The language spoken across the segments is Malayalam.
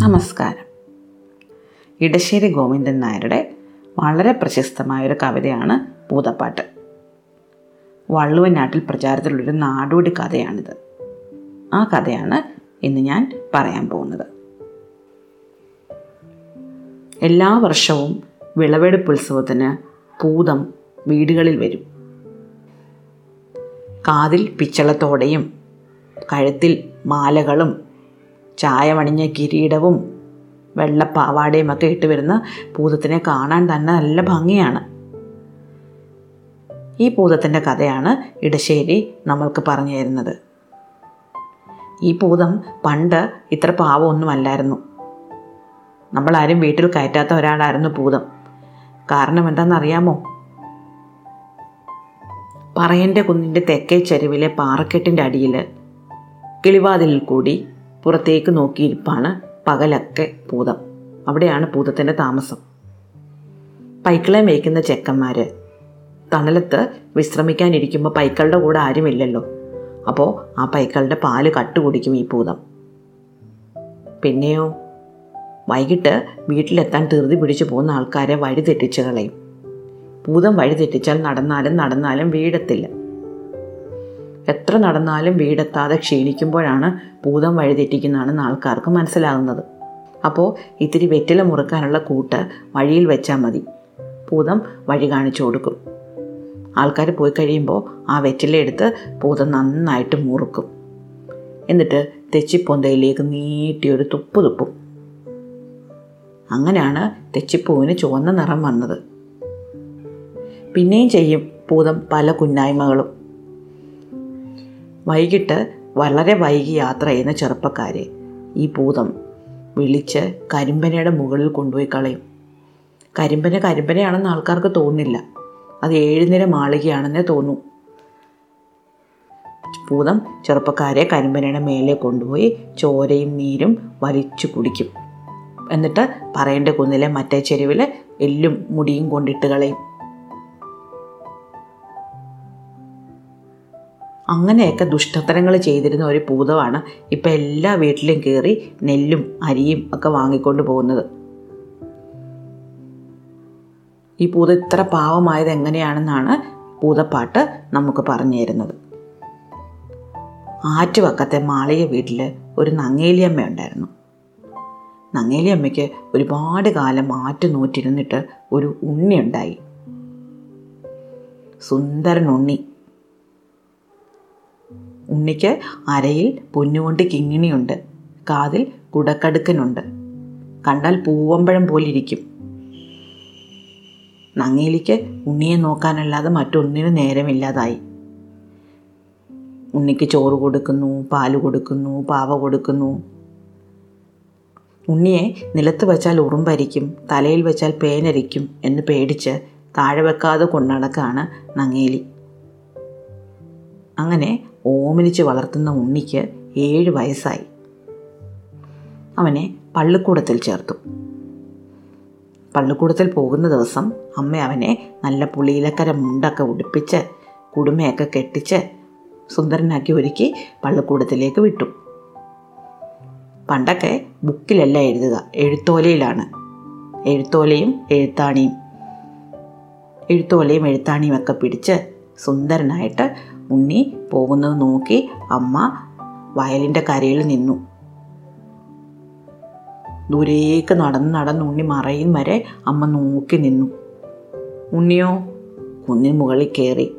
നമസ്കാരം. ഇടശ്ശേരി ഗോവിന്ദൻ നായരുടെ വളരെ പ്രശസ്തമായ ഒരു കവിതയാണ് ഭൂതപ്പാട്ട്. വള്ളുവനാട്ടിൽ പ്രചാരത്തിലുള്ളൊരു നാടോടി കഥയാണിത്. ആ കഥയാണ് ഇന്ന് ഞാൻ പറയാൻ പോകുന്നത്. എല്ലാ വർഷവും വിളവെടുപ്പ് ഉത്സവത്തിന് പൂതം വീടുകളിൽ വരും. കാതിൽ പിച്ചളത്തോടെയും കഴുത്തിൽ മാലകളും ചായമണിഞ്ഞ കിരീടവും വെള്ളപ്പാവാടയും ഒക്കെ ഇട്ട് വരുന്ന പൂതത്തിനെ കാണാൻ തന്നെ നല്ല ഭംഗിയാണ്. ഈ പൂതത്തിന്റെ കഥയാണ് ഇടശ്ശേരി നമ്മൾക്ക് പറഞ്ഞു തരുന്നത്. ഈ പൂതം പണ്ട് ഇത്ര പാവമൊന്നുമല്ലായിരുന്നു. നമ്മളാരും വീട്ടിൽ കയറ്റാത്ത ഒരാളായിരുന്നു പൂതം കാരണം എന്താണെന്നറിയാമോ? പറയന്റെ കുന്നിന്റെ തെക്കേ ചെരുവിലെ പാറക്കെട്ടിന്റെ അടിയിൽ കിളിവാതിലിൽ കൂടി പുറത്തേക്ക് നോക്കിയിരിപ്പാണ് പകലൊക്കെ പൂതം അവിടെയാണ് പൂതത്തിന്റെ താമസം. പൈക്കളെ മേയ്ക്കുന്ന ചെക്കന്മാർ തണലത്ത് വിശ്രമിക്കാനിരിക്കുമ്പോൾ പൈക്കളുടെ കൂടെ ആരുമില്ലല്ലോ. അപ്പോൾ ആ പൈക്കളുടെ പാൽ കട്ടുകുടിക്കും ഈ പൂതം പിന്നെയോ? വൈകിട്ട് വീട്ടിലെത്താൻ ധൃതി പിടിച്ചു പോകുന്ന ആൾക്കാരെ വഴി തെറ്റിച്ച് കളയും. ഭൂതം വഴി തെറ്റിച്ചാൽ നടന്നാലും നടന്നാലും വീടെത്തില്ല എത്ര നടന്നാലും വീടെത്താതെ ക്ഷീണിക്കുമ്പോഴാണ് ഭൂതം വഴിതെറ്റിക്കുന്നതാണെന്ന് ആൾക്കാർക്ക് മനസ്സിലാകുന്നത്. അപ്പോൾ ഇത്തിരി വെറ്റില മുറുക്കാനുള്ള കൂട്ട് വഴിയിൽ വെച്ചാൽ മതി. ഭൂതം വഴി കാണിച്ചു കൊടുക്കും. ആൾക്കാർ പോയി കഴിയുമ്പോൾ ആ വെറ്റില എടുത്ത് ഭൂതം നന്നായിട്ട് മുറുക്കും. എന്നിട്ട് തെച്ചിപ്പൊന്തയിലേക്ക് നീട്ടിയൊരു തുപ്പ് തുപ്പും. അങ്ങനെയാണ് തെച്ചിപ്പൂവിന് ചുവന്ന നിറം വന്നത്. പിന്നെയും ചെയ്യും ഭൂതം പല കുന്നായ്മകളും. വൈകിട്ട് വളരെ വൈകി യാത്ര ചെയ്യുന്ന ചെറുപ്പക്കാരെ ഈ ഭൂതം വിളിച്ച് കരിമ്പനയുടെ മുകളിൽ കൊണ്ടുപോയി കളയും. കരിമ്പന കരിമ്പനയാണെന്ന് ആൾക്കാർക്ക് തോന്നില്ല അത് ഏഴുനിര മാളികയാണെന്നേ തോന്നൂ. ഭൂതം ചെറുപ്പക്കാരെ കരിമ്പനയുടെ മേലെ കൊണ്ടുപോയി ചോരയും നീരും വലിച്ചു കുടിക്കും. എന്നിട്ട് പറയേണ്ട കുന്നിലെ മറ്റേ ചെരുവിൽ എല്ലും മുടിയും കൊണ്ടിട്ട് കളയും. അങ്ങനെയൊക്കെ ദുഷ്ടത്തരങ്ങൾ ചെയ്തിരുന്ന ഒരു ഭൂതമാണ് ഇപ്പം എല്ലാ വീട്ടിലും കയറി നെല്ലും അരിയും ഒക്കെ വാങ്ങിക്കൊണ്ട് പോകുന്നത്. ഈ പൂത ഇത്ര പാവമായത് എങ്ങനെയാണെന്നാണ് പൂതപ്പാട്ട് നമുക്ക് പറഞ്ഞു തരുന്നത്. ആറ്റുവക്കത്തെ മാളിക വീട്ടിൽ ഒരു നങ്ങേലിയമ്മ ഉണ്ടായിരുന്നു നങ്ങേലിയമ്മയ്ക്ക് ഒരുപാട് കാലം ആറ്റു നൂറ്റിരുന്നിട്ട് ഒരു ഉണ്ണി ഉണ്ടായി സുന്ദരൻ ഉണ്ണി. ഉണ്ണിക്ക് അരയിൽ പൊന്നുകൊണ്ട് കിങ്ങിണിയുണ്ട്. കാതിൽ കുടക്കടുക്കനുണ്ട്. കണ്ടാൽ പൂവമ്പഴം പോലിരിക്കും. നങ്ങേലിക്ക് ഉണ്ണിയെ നോക്കാനല്ലാതെ മറ്റൊന്നിനും നേരമില്ലാതായി. ഉണ്ണിക്ക് ചോറ് കൊടുക്കുന്നു പാൽ കൊടുക്കുന്നു പാവ കൊടുക്കുന്നു. ഉണ്ണിയെ നിലത്ത് വെച്ചാൽ ഉറുമ്പരിക്കും തലയിൽ വെച്ചാൽ പേനരിക്കും എന്ന് പേടിച്ച് താഴെ വെക്കാതെ കൊണ്ടടക്കാണ് നങ്ങേലി. അങ്ങനെ ഓമനിച്ച് വളർത്തുന്ന ഉണ്ണിക്ക് ഏഴ് വയസ്സായി. അവനെ പള്ളിക്കൂടത്തിൽ ചേർത്തു. പള്ളിക്കൂടത്തിൽ പോകുന്ന ദിവസം അമ്മ അവനെ നല്ല പുളിയിലക്കര മുണ്ടൊക്കെ ഉടുപ്പിച്ച് കുടുമയൊക്കെ കെട്ടിച്ച് സുന്ദരനാക്കി ഒരുക്കി പള്ളിക്കൂടത്തിലേക്ക് വിട്ടു. പണ്ടൊക്കെ ബുക്കിലല്ല എഴുതുക? എഴുത്തോലയിലാണ്. എഴുത്തോലയും എഴുത്താണിയും. എഴുത്തോലയും എഴുത്താണിയും ഒക്കെ പിടിച്ച് സുന്ദരനായിട്ട് ഉണ്ണി പോകുന്നത് നോക്കി അമ്മ വയലിന്റെ കരയിൽ നിന്നു. ദൂരേക്ക് നടന്ന് നടന്ന് ഉണ്ണി മറയും വരെ അമ്മ നോക്കി നിന്നു. ഉണ്ണിയോ കുന്നിന് മുകളിൽ കയറി.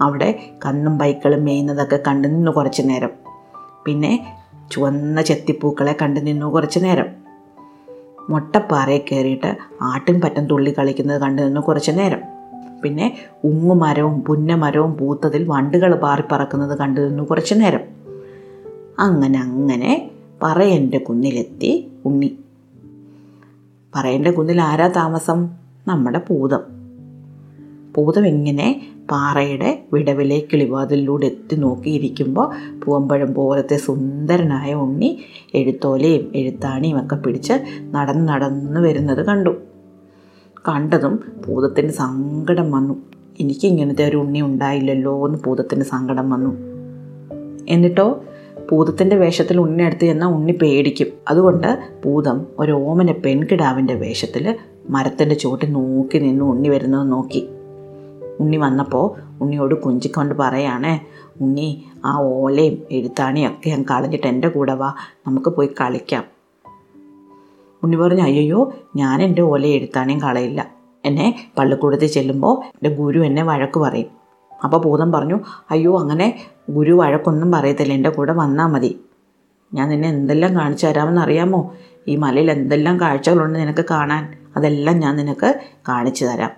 അവിടെ കന്നും ബൈക്കളും മേയുന്നതൊക്കെ കണ്ടു നിന്നു കുറച്ച് നേരം. പിന്നെ ചുവന്ന ചെത്തിപ്പൂക്കളെ കണ്ടു നിന്നു കുറച്ച് നേരം. മുട്ടപ്പാറയിൽ കയറിയിട്ട് ആട്ടും പറ്റം തുള്ളി കളിക്കുന്നത് കണ്ടു നിന്നു കുറച്ച് നേരം. പിന്നെ ഉങ്ങുമരവും പുന്നമരവും പൂത്തതിൽ വണ്ടുകൾ പാറിപ്പറക്കുന്നത് കണ്ടിരുന്നു കുറച്ച് നേരം. അങ്ങനെ അങ്ങനെ പറയന്റെ കുന്നിലെത്തി ഉണ്ണി. പറയന്റെ കുന്നിൽ ആരാ താമസം? നമ്മുടെ പൂതം. പൂതം ഇങ്ങനെ പാറയുടെ വിടവിലെ കിളിവാതിലൂടെ എത്തി നോക്കിയിരിക്കുമ്പോൾ പൂവമ്പഴം പോലത്തെ സുന്ദരനായ ഉണ്ണി എഴുത്തോലയും എഴുത്താണിയും ഒക്കെ പിടിച്ച് നടന്ന് നടന്ന് വരുന്നത് കണ്ടു. കണ്ടതും ഭൂതത്തിന് സങ്കടം വന്നു. എനിക്ക് ഇങ്ങനത്തെ ഒരു ഉണ്ണി ഉണ്ടായില്ലല്ലോ എന്ന് ഭൂതത്തിന് സങ്കടം വന്നു. എന്നിട്ടോ ഭൂതത്തിന്റെ വേഷത്തിൽ ഉണ്ണി അടുത്ത് ചെന്നാൽ ഉണ്ണി പേടിക്കും. അതുകൊണ്ട് ഭൂതം ഒരു ഓമന പെൺകിടാവിന്റെ വേഷത്തിൽ മരത്തിന്റെ ചുവട്ടിൽ നോക്കി നിന്ന് ഉണ്ണി വരുന്നത് നോക്കി. ഉണ്ണി വന്നപ്പോൾ ഉണ്ണിയോട് കുഞ്ചിക്കൊണ്ട് പറയാണേ ഉണ്ണി ആ ഓലയും എഴുത്താണിയൊക്കെ ഞാൻ കളഞ്ഞിട്ട് എന്റെ കൂടെ വാ. നമുക്ക് പോയി കളിക്കാം. ഉണ്ണി പറഞ്ഞു അയ്യോ ഞാൻ എന്റെ ഓല എഴുത്താനേയും കളയില്ല. എന്നെ പള്ളിക്കൂടത്തിൽ ചെല്ലുമ്പോൾ എന്റെ ഗുരു എന്നെ വഴക്ക് പറയും. അപ്പോൾ ഭൂതം പറഞ്ഞു അയ്യോ അങ്ങനെ ഗുരു വഴക്കൊന്നും പറയത്തില്ല എന്റെ കൂടെ വന്നാൽ മതി. ഞാൻ നിന്നെ എന്തെല്ലാം കാണിച്ചു തരാമെന്ന് അറിയാമോ? ഈ മലയിൽ എന്തെല്ലാം കാഴ്ചകളുണ്ട് നിനക്ക് കാണാൻ? അതെല്ലാം ഞാൻ നിനക്ക് കാണിച്ചു തരാം.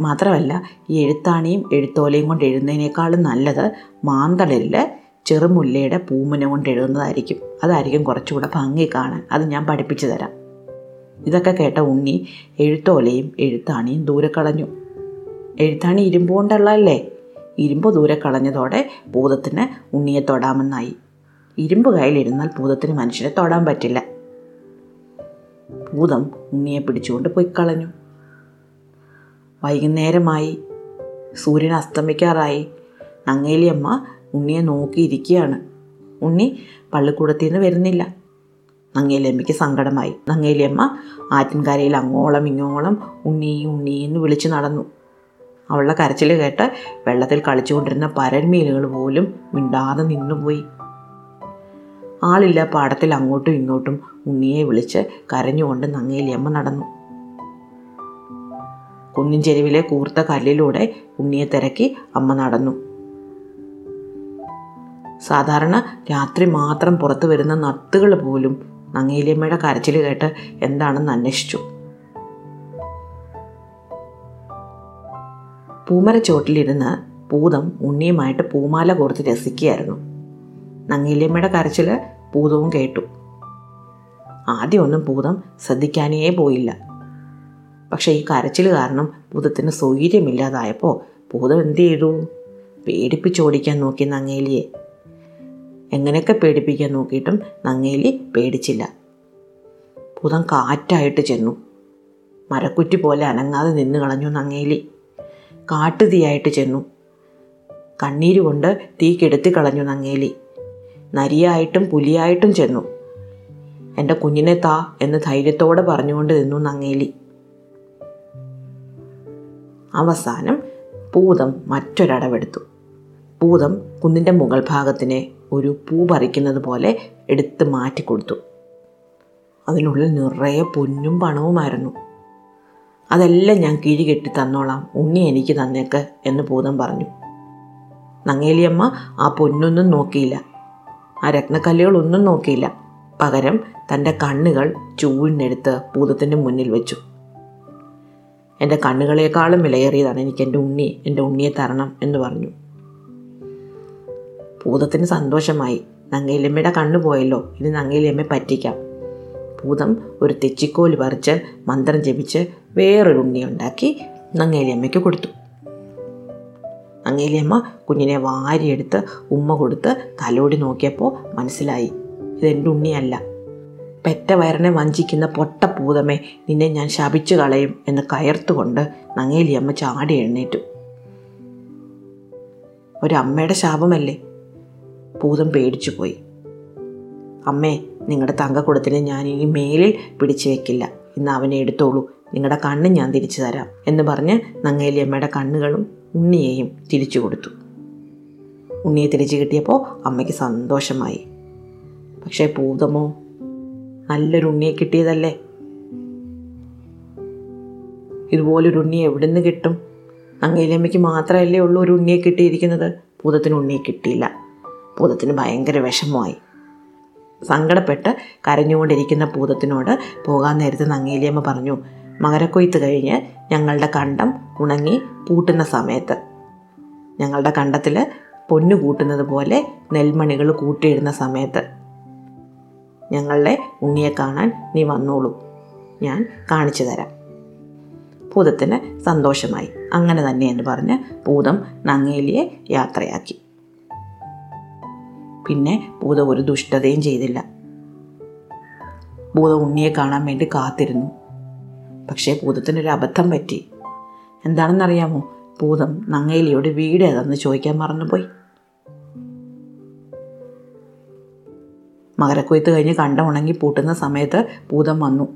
മാത്രമല്ല ഈ എഴുത്താണിയും എഴുത്തോലയും കൊണ്ട് എഴുതുന്നതിനേക്കാളും നല്ലത് മാന്തളിരിൽ ചെറുമുല്ലയുടെ പൂമുന കൊണ്ട് എഴുതുന്നതായിരിക്കും. അതായിരിക്കും കുറച്ചുകൂടെ ഭംഗി കാണാൻ. അത് ഞാൻ പഠിപ്പിച്ചു തരാം. ഇതൊക്കെ കേട്ട ഉണ്ണി എഴുത്തോലയും എഴുത്താണിയും ദൂരെ കളഞ്ഞു. എഴുത്താണി ഇരുമ്പ് കൊണ്ടുള്ളതല്ലേ? ഇരുമ്പ് ദൂരെ കളഞ്ഞതോടെ ഭൂതത്തിന് ഉണ്ണിയെ തൊടാമെന്നായി. ഇരുമ്പ് കയ്യിലിരുന്നാൽ ഭൂതത്തിന് മനുഷ്യനെ തൊടാൻ പറ്റില്ല. ഭൂതം ഉണ്ണിയെ പിടിച്ചുകൊണ്ട് പോയി കളഞ്ഞു. വൈകുന്നേരമായി. സൂര്യൻ അസ്തമിക്കാറായി. നങ്ങേലിയമ്മ ഉണ്ണിയെ നോക്കിയിരിക്കുകയാണ്. ഉണ്ണി പള്ളിക്കൂടത്തിൽ നിന്ന് വരുന്നില്ല. നങ്ങേലിയമ്മയ്ക്ക് സങ്കടമായി. നങ്ങേലിയമ്മ ആറ്റിൻകരയിൽ അങ്ങോളം ഇങ്ങോളം ഉണ്ണി ഉണ്ണി എന്ന് വിളിച്ചു നടന്നു. അവളുടെ കരച്ചിൽ കേട്ട് വെള്ളത്തിൽ കളിച്ചുകൊണ്ടിരുന്ന പരന്മീനുകൾ പോലും മിണ്ടാതെ നിന്നുപോയി. ആളില്ല പാടത്തിൽ അങ്ങോട്ടും ഇങ്ങോട്ടും ഉണ്ണിയെ വിളിച്ച് കരഞ്ഞുകൊണ്ട് നങ്ങേലിയമ്മ നടന്നു. കുന്നിൻ ചെരുവിലെ കൂർത്ത കല്ലിലൂടെ ഉണ്ണിയെ തിരക്കി അമ്മ നടന്നു. സാധാരണ രാത്രി മാത്രം പുറത്തു വരുന്ന നത്തുകൾ പോലും നങ്ങേലിയമ്മയുടെ കരച്ചിൽ കേട്ട് എന്താണെന്ന് അന്വേഷിച്ചു. പൂമരച്ചോട്ടിലിരുന്ന് പൂതം ഉണ്ണിയുമായിട്ട് പൂമാല കോർത്ത് രസിക്കുകയായിരുന്നു. നങ്ങേലിയമ്മയുടെ കരച്ചിൽ പൂതവും കേട്ടു. ആദ്യമൊന്നും പൂതം ശ്രദ്ധിക്കാനേ പോയില്ല. പക്ഷേ ഈ കരച്ചിൽ കാരണം ഭൂതത്തിന് സ്വൈര്യമില്ലാതായപ്പോൾ ഭൂതം എന്ത് ചെയ്തു? പേടിപ്പിച്ചോടിക്കാൻ നോക്കി നങ്ങേലിയെ. എങ്ങനെയൊക്കെ പേടിപ്പിക്കാൻ നോക്കിയിട്ടും നങ്ങേലി പേടിച്ചില്ല. ഭൂതം കാറ്റായിട്ട് ചെന്നു. മരക്കുറ്റി പോലെ അനങ്ങാതെ നിന്ന് കളഞ്ഞു നങ്ങേലി. കാട്ടുതീയായിട്ട് ചെന്നു. കണ്ണീരുകൊണ്ട് തീ കെടുത്തി കളഞ്ഞു നങ്ങേലി. നരിയായിട്ടും പുലിയായിട്ടും ചെന്നു. എന്റെ കുഞ്ഞിനെ താ എന്ന് ധൈര്യത്തോടെ പറഞ്ഞുകൊണ്ട് നിന്നു നങ്ങേലി. അവസാനം പൂതം മറ്റൊരടവെടുത്തു. പൂതം കുന്നിന്റെ മുകൾ ഭാഗത്തിനെ ഒരു പൂ പറിക്കുന്നത് പോലെ എടുത്ത് മാറ്റിക്കൊടുത്തു അതിനുള്ളിൽ നിറയെ പൊന്നും പണവുമായിരുന്നു. അതെല്ലാം ഞാൻ കിഴി കെട്ടി തന്നോളാം. ഉണ്ണി എനിക്ക് തന്നേക്ക് എന്ന് ഭൂതം പറഞ്ഞു. നങ്ങേലിയമ്മ ആ പൊന്നൊന്നും നോക്കിയില്ല. ആ രത്നക്കല്ലുകളൊന്നും നോക്കിയില്ല. പകരം തന്റെ കണ്ണുകൾ ചൂഴിനെടുത്ത് ഭൂതത്തിന്റെ മുന്നിൽ വെച്ചു. എന്റെ കണ്ണുകളേക്കാളും വിലയേറിയതാണ് എനിക്ക് എന്റെ ഉണ്ണി എന്റെ ഉണ്ണിയെ തരണം എന്ന് പറഞ്ഞു. ഭൂതത്തിന് സന്തോഷമായി. നങ്ങയിലമ്മയുടെ കണ്ണു പോയല്ലോ. ഇനി നങ്ങയിലമ്മയെ പറ്റിക്കാം. ഭൂതം ഒരു തെച്ചിക്കോൽ പറിച്ച് മന്ത്രം ജപിച്ച് വേറൊരു ഉണ്ണി ഉണ്ടാക്കി നങ്ങയിലമ്മയ്ക്ക് കൊടുത്തു. നങ്ങയിലമ്മ കുഞ്ഞിനെ വാരിയെടുത്ത് ഉമ്മ കൊടുത്ത് തലോടി നോക്കിയപ്പോൾ മനസ്സിലായി. ഇതെന്റെ ഉണ്ണിയല്ല. പെറ്റ വയറിനെ വഞ്ചിക്കുന്ന പൊട്ട പൂതമേ നിന്നെ ഞാൻ ശപിച്ചു കളയും എന്ന് കയർത്തുകൊണ്ട് നങ്ങേലിയമ്മ ചാടി എഴുന്നേറ്റു. ഒരമ്മയുടെ ശാപമല്ലേ? ഭൂതം പേടിച്ചു പോയി. അമ്മേ നിങ്ങളുടെ തങ്കക്കുടത്തിനെ ഞാൻ ഇനി മേലിൽ പിടിച്ചു വെക്കില്ല. ഇന്ന് അവനെ എടുത്തോളൂ. നിങ്ങളുടെ കണ്ണ് ഞാൻ തിരിച്ചു തരാം എന്ന് പറഞ്ഞ് നങ്ങേലിയമ്മയുടെ കണ്ണുകളും ഉണ്ണിയെയും തിരിച്ചു കൊടുത്തു. ഉണ്ണിയെ തിരിച്ചു കിട്ടിയപ്പോൾ അമ്മയ്ക്ക് സന്തോഷമായി. പക്ഷേ ഭൂതമോ? നല്ലൊരു ഉണ്ണിയെ കിട്ടിയതല്ലേ? ഇതുപോലൊരു ഉണ്ണി എവിടെ നിന്ന് കിട്ടും? അങ്ങയിലമ്മയ്ക്ക് മാത്രമല്ലേ ഉള്ളൂ ഒരു ഉണ്ണിയെ കിട്ടിയിരിക്കുന്നത്. ഭൂതത്തിന് ഉണ്ണിയെ കിട്ടിയില്ല. ഭൂതത്തിന് ഭയങ്കര വിഷമമായി. സങ്കടപ്പെട്ട് കരഞ്ഞുകൊണ്ടിരിക്കുന്ന ഭൂതത്തിനോട് പോകാൻ നേരത്തെ നങ്ങേലിയമ്മ പറഞ്ഞു മകരക്കൊയ്ത്ത് കഴിഞ്ഞ് ഞങ്ങളുടെ കണ്ടം ഉണങ്ങി പൂട്ടുന്ന സമയത്ത്. ഞങ്ങളുടെ കണ്ടത്തിൽ പൊന്നു കൂട്ടുന്നത് പോലെ നെൽമണികൾ കൂട്ടിയിടുന്ന സമയത്ത് ഞങ്ങളുടെ ഉണ്ണിയെ കാണാൻ നീ വന്നോളൂ. ഞാൻ കാണിച്ചു തരാം. ഭൂതത്തിന് സന്തോഷമായി. അങ്ങനെ തന്നെ എന്ന് പറഞ്ഞ് ഭൂതം നങ്ങേലിയെ യാത്രയാക്കി. പിന്നെ ഭൂതം ഒരു ദുഷ്ടതയും ചെയ്തില്ല. ഭൂതം ഉണ്ണിയെ കാണാൻ വേണ്ടി കാത്തിരുന്നു. പക്ഷേ ഭൂതത്തിനൊരു അബദ്ധം പറ്റി. എന്താണെന്നറിയാമോ? ഭൂതം നങ്ങയിലിയോട് വീട് ഏതാണെന്ന് ചോദിക്കാൻ മറന്നുപോയി. മകരക്കൊയ്ത്ത് കഴിഞ്ഞ് കണ്ട ഉണങ്ങി പൂട്ടുന്ന സമയത്ത് ഭൂതം വന്നു.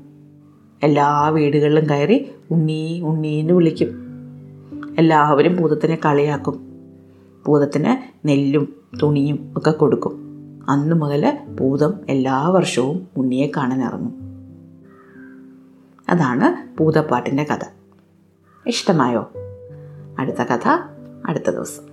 എല്ലാ വീടുകളിലും കയറി ഉണ്ണി ഉണ്ണീന്ന് വിളിക്കും. എല്ലാവരും ഭൂതത്തിനെ കളിയാക്കും. ഭൂതത്തിന് നെല്ലും തുണിയും ഒക്കെ കൊടുക്കും. അന്നു മുതൽ ഭൂതം എല്ലാ വർഷവും ഉണ്ണിയെ കാണാൻ ഇറങ്ങും. അതാണ് ഭൂതപ്പാട്ടിന്റെ കഥ. ഇഷ്ടമായോ? അടുത്ത കഥ അടുത്ത ദിവസം.